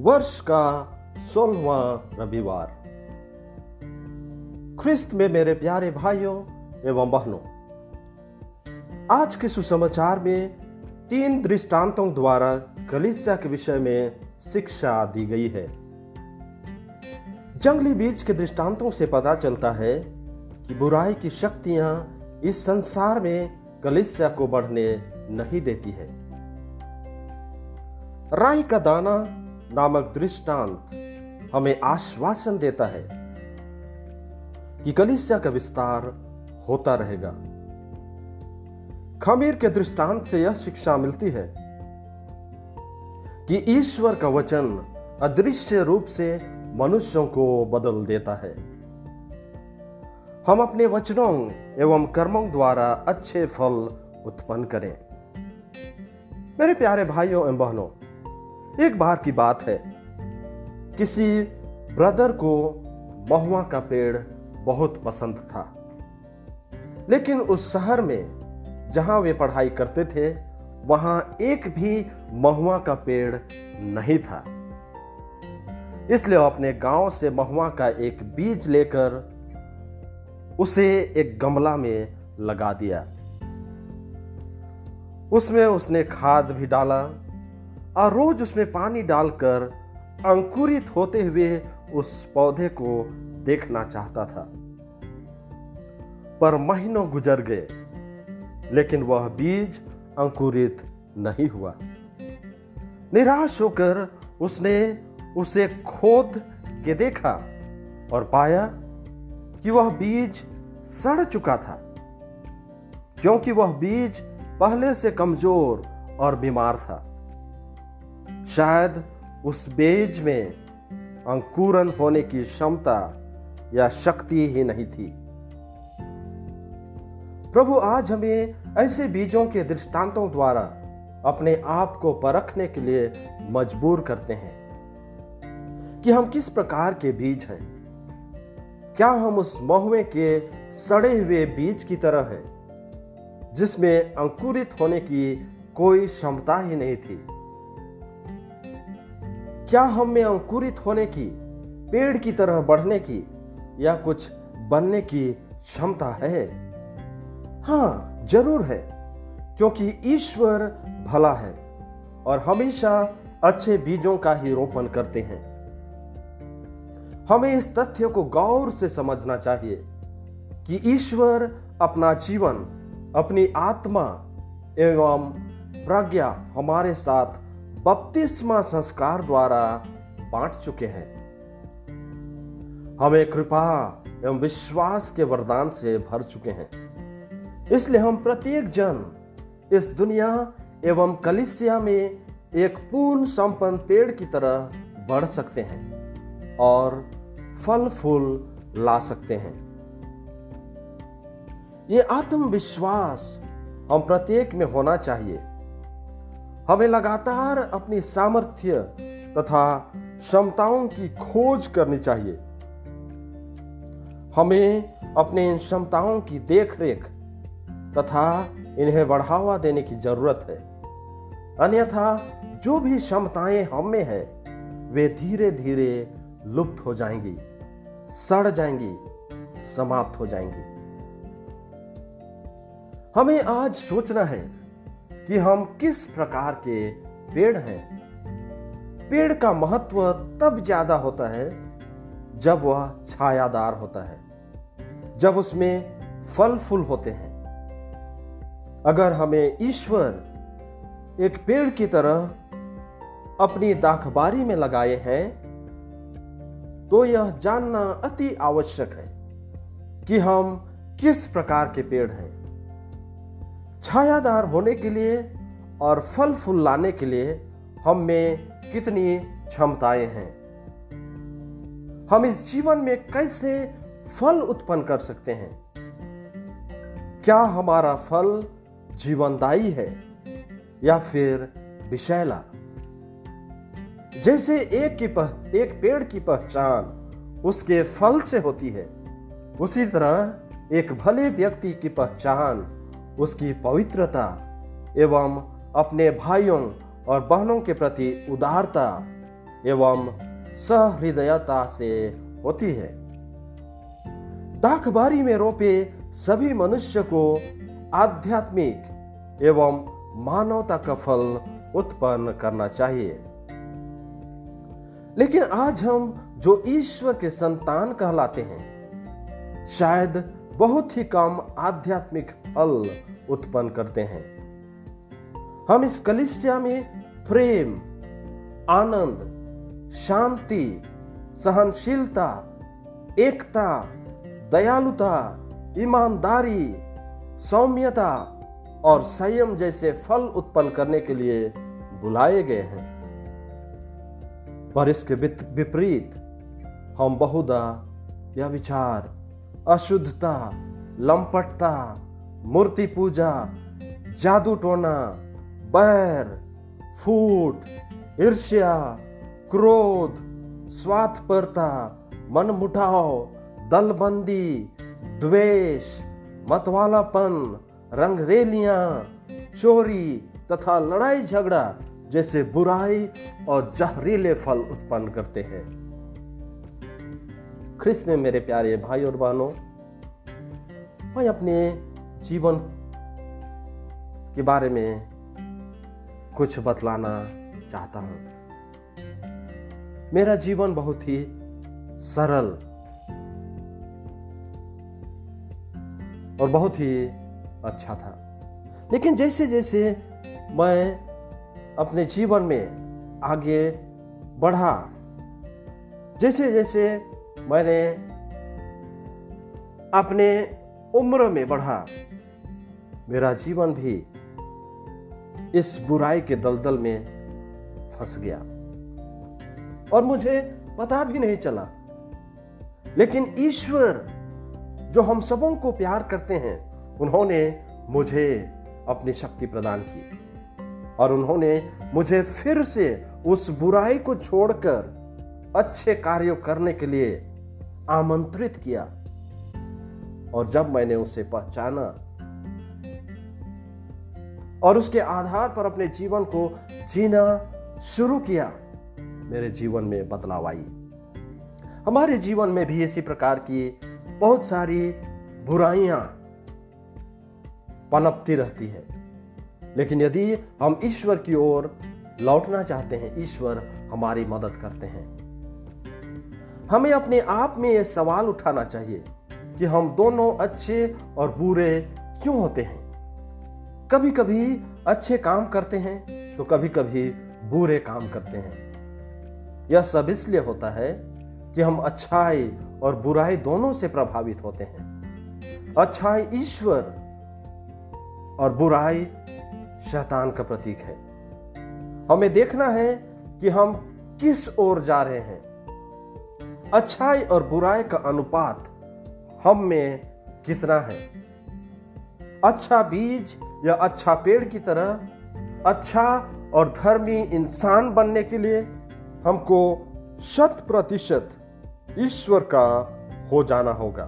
वर्ष का सोलहवा रविवार। ख्रिस्त में मेरे प्यारे भाइयों एवं बहनों, आज के सुसमाचार में तीन दृष्टांतों द्वारा कलिसिया के विषय में शिक्षा दी गई है। जंगली बीज के दृष्टांतों से पता चलता है कि बुराई की शक्तियाँ इस संसार में कलिसिया को बढ़ने नहीं देती है। राई का दाना नामक दृष्टांत हमें आश्वासन देता है कि कलिसिया का विस्तार होता रहेगा। खमीर के दृष्टांत से यह शिक्षा मिलती है कि ईश्वर का वचन अदृश्य रूप से मनुष्यों को बदल देता है। हम अपने वचनों एवं कर्मों द्वारा अच्छे फल उत्पन्न करें। मेरे प्यारे भाइयों एवं बहनों एक बार की बात है। किसी ब्रदर को महुआ का पेड़ बहुत पसंद था। लेकिन उस शहर में जहाँ वे पढ़ाई करते थे, वहाँ एक भी महुआ का पेड़ नहीं था। इसलिए अपने गाँव से महुआ का एक बीज लेकर उसे एक गमला में लगा दिया। उसमें उसने खाद भी डाला और रोज उसमें पानी डालकर अंकुरित होते हुए उस पौधे को देखना चाहता था। पर महीनों गुजर गए, लेकिन वह बीज अंकुरित नहीं हुआ। निराश होकर उसने उसे खोद के देखा और पाया कि वह बीज सड़ चुका था, क्योंकि वह बीज पहले से कमज़ोर और बीमार था। शायद उस बीज में अंकुरन होने की क्षमता या शक्ति ही नहीं थी। प्रभु आज हमें ऐसे बीजों के दृष्टांतों द्वारा अपने आप को परखने के लिए मजबूर करते हैं कि हम किस प्रकार के बीज हैं। क्या हम उस महुए के सड़े हुए बीज की तरह हैं, जिसमें अंकुरित होने की कोई क्षमता ही नहीं थी? क्या हम अंकुरित होने की, पेड़ की तरह बढ़ने की या कुछ बनने की क्षमता है? हाँ ज़रूर है, क्योंकि ईश्वर भला है और हमेशा अच्छे बीजों का ही रोपण करते हैं। हमें इस तथ्य को गौर से समझना चाहिए कि ईश्वर अपना जीवन, अपनी आत्मा एवं प्रज्ञा हमारे साथ बपतिस्मा संस्कार द्वारा बांट चुके हैं। हमें कृपा एवं विश्वास के वरदान से भर चुके हैं। इसलिए हम प्रत्येक जन इस दुनिया एवं कलिसिया में एक पूर्ण संपन्न पेड़ की तरह बढ़ सकते हैं और फल फूल ला सकते हैं। ये आत्मविश्वास हम प्रत्येक में होना चाहिए। हमें लगातार अपनी सामर्थ्य तथा क्षमताओं की खोज करनी चाहिए। हमें अपने इन क्षमताओं की देखरेख तथा इन्हें बढ़ावा देने की ज़रूरत है। अन्यथा जो भी क्षमताएँ हम में है, वे धीरे धीरे लुप्त हो जाएँगी, सड़ जाएँगी, समाप्त हो जाएँगी। हमें आज सोचना है कि हम किस प्रकार के पेड़ हैं। पेड़ का महत्व तब ज़्यादा होता है जब वह छायादार होता है, जब उसमें फल फूल होते हैं। अगर हमें ईश्वर एक पेड़ की तरह अपनी दाखबारी में लगाए हैं तो यह जानना अति आवश्यक है कि हम किस प्रकार के पेड़ हैं। छायादार होने के लिए और फल फूल लाने के लिए हम में कितनी क्षमताएँ हैं। हम इस जीवन में कैसे फल उत्पन्न कर सकते हैं? क्या हमारा फल जीवनदायी है या फिर विषैला? जैसे एक की पह, एक पेड़ की पहचान उसके फल से होती है उसी तरह एक भले व्यक्ति की पहचान उसकी पवित्रता एवं अपने भाइयों और बहनों के प्रति उदारता एवं सहृदयता से होती है। दाखबारी में रोपे सभी मनुष्य को आध्यात्मिक एवं मानवता का फल उत्पन्न करना चाहिए। लेकिन आज हम जो ईश्वर के संतान कहलाते हैं, शायद बहुत ही कम आध्यात्मिक फल उत्पन्न करते हैं। हम इस कलिसिया में प्रेम, आनंद, शांति, सहनशीलता, एकता, दयालुता, ईमानदारी, सौम्यता और संयम जैसे फल उत्पन्न करने के लिए बुलाए गए हैं। पर इसके विपरीत हम बहुधा या विचार अशुद्धता, लंपटता, मूर्ति पूजा, जादू टोना, बैर, फूट, ईर्ष्या, क्रोध, स्वार्थपरता, मनमुटाव, दलबंदी, द्वेष, मतवालापन, रंगरेलियाँ, चोरी तथा लड़ाई झगड़ा जैसे बुराई और जहरीले फल उत्पन्न करते हैं। ख्रिस्त में मेरे प्यारे भाई और बहनों, मैं अपने जीवन के बारे में कुछ बतलाना चाहता हूँ। मेरा जीवन बहुत ही सरल और बहुत ही अच्छा था। लेकिन जैसे जैसे मैं अपने जीवन में आगे बढ़ा जैसे जैसे मैंने अपने उम्र में बढ़ा। मेरा जीवन भी इस बुराई के दलदल में फंस गया। और मुझे पता भी नहीं चला। लेकिन ईश्वर, जो हम सबों को प्यार करते हैं, उन्होंने मुझे अपनी शक्ति प्रदान की। और उन्होंने मुझे फिर से उस बुराई को छोड़कर अच्छे कार्य करने के लिए आमंत्रित किया और जब मैंने उसे पहचाना और उसके आधार पर अपने जीवन को जीना शुरू किया, मेरे जीवन में बदलाव आई। हमारे जीवन में भी इसी प्रकार की बहुत सारी बुराइयाँ पनपती रहती है। लेकिन यदि हम ईश्वर की ओर लौटना चाहते हैं, ईश्वर हमारी मदद करते हैं। हमें अपने आप में यह सवाल उठाना चाहिए कि हम दोनों अच्छे और बुरे क्यों होते हैं? कभी कभी अच्छे काम करते हैं तो कभी कभी बुरे काम करते हैं। यह सब इसलिए होता है कि हम अच्छाई और बुराई दोनों से प्रभावित होते हैं। अच्छाई ईश्वर और बुराई शैतान का प्रतीक है। हमें देखना है कि हम किस ओर जा रहे हैं। अच्छाई और बुराई का अनुपात हम में कितना है? अच्छा बीज या अच्छा पेड़ की तरह अच्छा और धर्मी इंसान बनने के लिए हमको शत प्रतिशत ईश्वर का हो जाना होगा।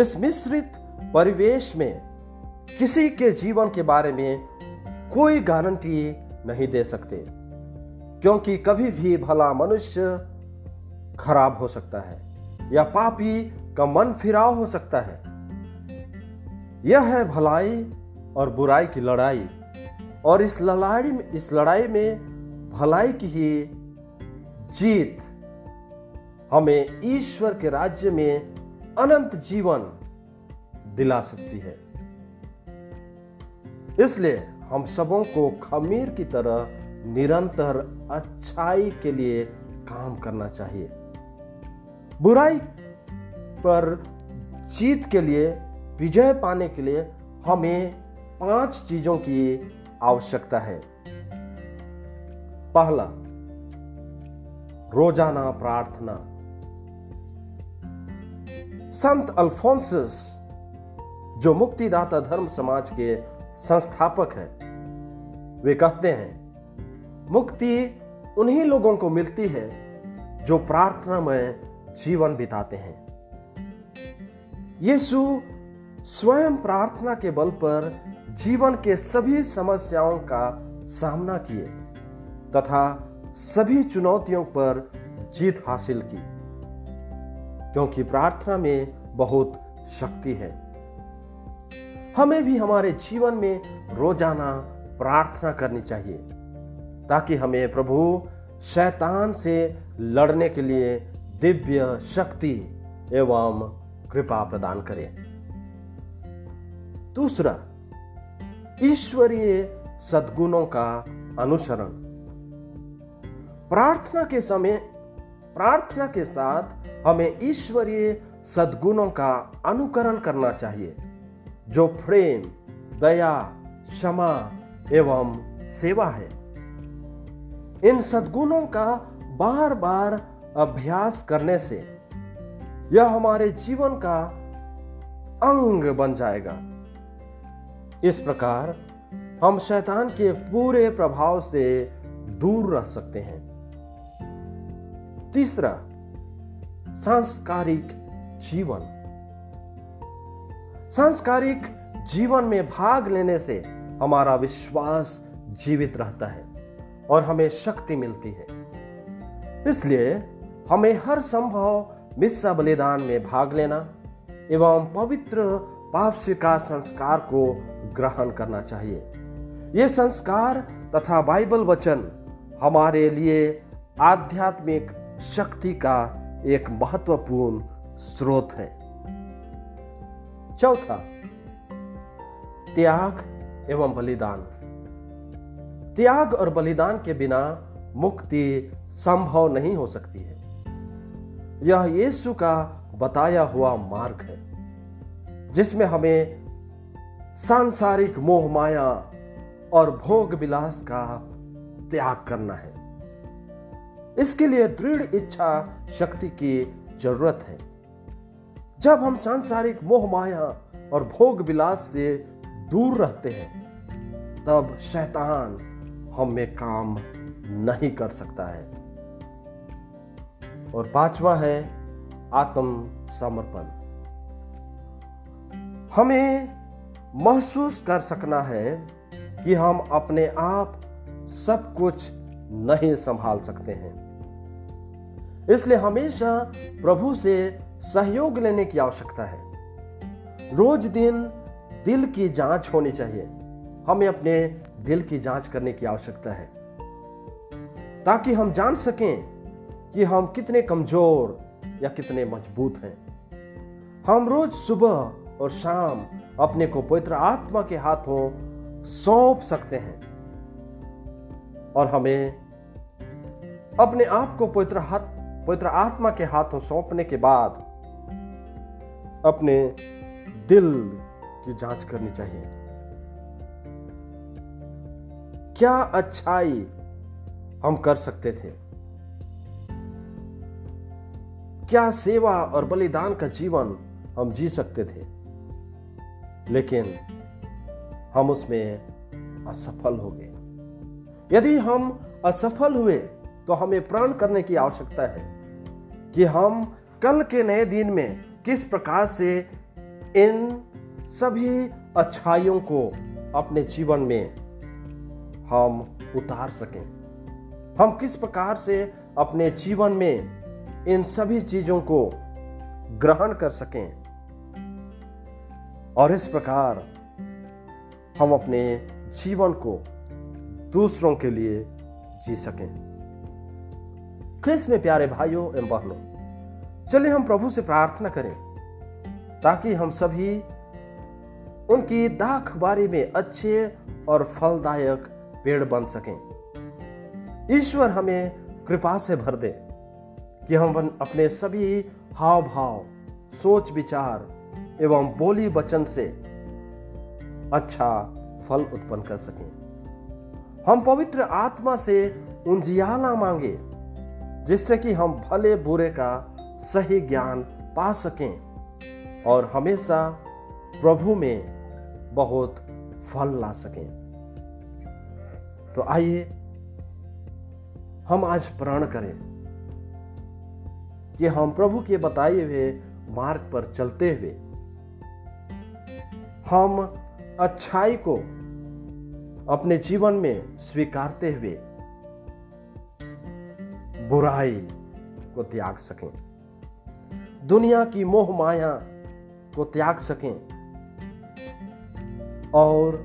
इस मिश्रित परिवेश में किसी के जीवन के बारे में कोई गारंटी नहीं दे सकते, क्योंकि कभी भी भला मनुष्य खराब हो सकता है, या पापी का मन फिराव हो सकता है। यह है भलाई और बुराई की लड़ाई, और इस लड़ाई में, इस लड़ाई में भलाई की ही जीत। हमें ईश्वर के राज्य में अनंत जीवन दिला सकती है। इसलिए हम सबों को खमीर की तरह निरंतर अच्छाई के लिए काम करना चाहिए। बुराई पर जीत के लिए, विजय पाने के लिए हमें पाँच चीज़ों की आवश्यकता है। पहला, रोज़ाना प्रार्थना। संत अल्फोंसस, जो मुक्तिदाता धर्म समाज के संस्थापक हैं, वे कहते हैं, मुक्ति उन्हीं लोगों को मिलती है जो प्रार्थना में जीवन बिताते हैं। यीशु स्वयं प्रार्थना के बल पर जीवन के सभी समस्याओं का सामना किए तथा सभी चुनौतियों पर जीत हासिल की, क्योंकि प्रार्थना में बहुत शक्ति है। हमें भी हमारे जीवन में रोज़ाना प्रार्थना करनी चाहिए, ताकि हमें प्रभु शैतान से लड़ने के लिए दिव्य शक्ति एवं कृपा प्रदान करें। दूसरा, ईश्वरीय सद्गुणों का अनुसरण। प्रार्थना के समय, प्रार्थना के साथ हमें ईश्वरीय सद्गुणों का अनुकरण करना चाहिए, जो प्रेम, दया, क्षमा एवं सेवा है। इन सद्गुणों का बार बार अभ्यास करने से यह हमारे जीवन का अंग बन जाएगा। इस प्रकार हम शैतान के पूरे प्रभाव से दूर रह सकते हैं। तीसरा, सांस्कारिक जीवन। सांस्कारिक जीवन में भाग लेने से हमारा विश्वास जीवित रहता है और हमें शक्ति मिलती है। इसलिए हमें हर संभव मिस्सा बलिदान में भाग लेना एवं पवित्र पाप स्वीकार संस्कार को ग्रहण करना चाहिए। ये संस्कार तथा बाइबल वचन हमारे लिए आध्यात्मिक शक्ति का एक महत्वपूर्ण स्रोत है। चौथा, त्याग एवं बलिदान। त्याग और बलिदान के बिना मुक्ति संभव नहीं हो सकती है। यह यीशु का बताया हुआ मार्ग है, जिसमें हमें सांसारिक मोह, माया और भोग विलास का त्याग करना है। इसके लिए दृढ़ इच्छा शक्ति की ज़रूरत है। जब हम सांसारिक मोह, माया और भोग विलास से दूर रहते हैं, तब शैतान हम में काम नहीं कर सकता है। और पांचवा है आत्म समर्पण। हमें महसूस कर सकना है कि हम अपने आप सब कुछ नहीं संभाल सकते हैं। इसलिए हमेशा प्रभु से सहयोग लेने की आवश्यकता है। रोज दिन दिल की जाँच होनी चाहिए। हमें अपने दिल की जाँच करने की आवश्यकता है। ताकि हम जान सकें कि हम कितने कमज़ोर या कितने मज़बूत हैं। हम रोज सुबह और शाम अपने को पवित्र आत्मा के हाथों सौंप सकते हैं और हमें अपने आप को पवित्र हाथ, पवित्र आत्मा के हाथों सौंपने के बाद अपने दिल की जाँच करनी चाहिए। क्या अच्छाई हम कर सकते थे? क्या सेवा और बलिदान का जीवन हम जी सकते थे? लेकिन हम उसमें असफल हो गए। यदि हम असफल हुए तो हमें प्रण करने की आवश्यकता है कि हम कल के नए दिन में किस प्रकार से इन सभी अच्छाइयों को अपने जीवन में हम उतार सकें। हम किस प्रकार से अपने जीवन में इन सभी चीज़ों को ग्रहण कर सकें। और इस प्रकार हम अपने जीवन को दूसरों के लिए जी सकें। क्रिस में प्यारे भाइयों, एवं बहनों, चलिए हम प्रभु से प्रार्थना करें, ताकि हम सभी उनकी दाख बारी में अच्छे और फलदायक पेड़ बन सकें। ईश्वर हमें कृपा से भर दे। कि हम अपने सभी हाव भाव सोच विचार एवं बोली वचन से अच्छा फल उत्पन्न कर सकें। हम पवित्र आत्मा से उंजियाला मांगे, जिससे कि हम भले बुरे का सही ज्ञान पा सकें और हमेशा प्रभु में बहुत फल ला सकें। तो आइए, हम आज प्रण करें। कि हम प्रभु के बताए हुए मार्ग पर चलते हुए हम अच्छाई को अपने जीवन में स्वीकारते हुए बुराई को त्याग सकें। दुनिया की मोह माया को त्याग सकें और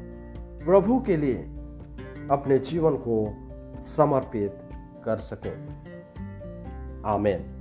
प्रभु के लिए अपने जीवन को समर्पित कर सकें। आमेन।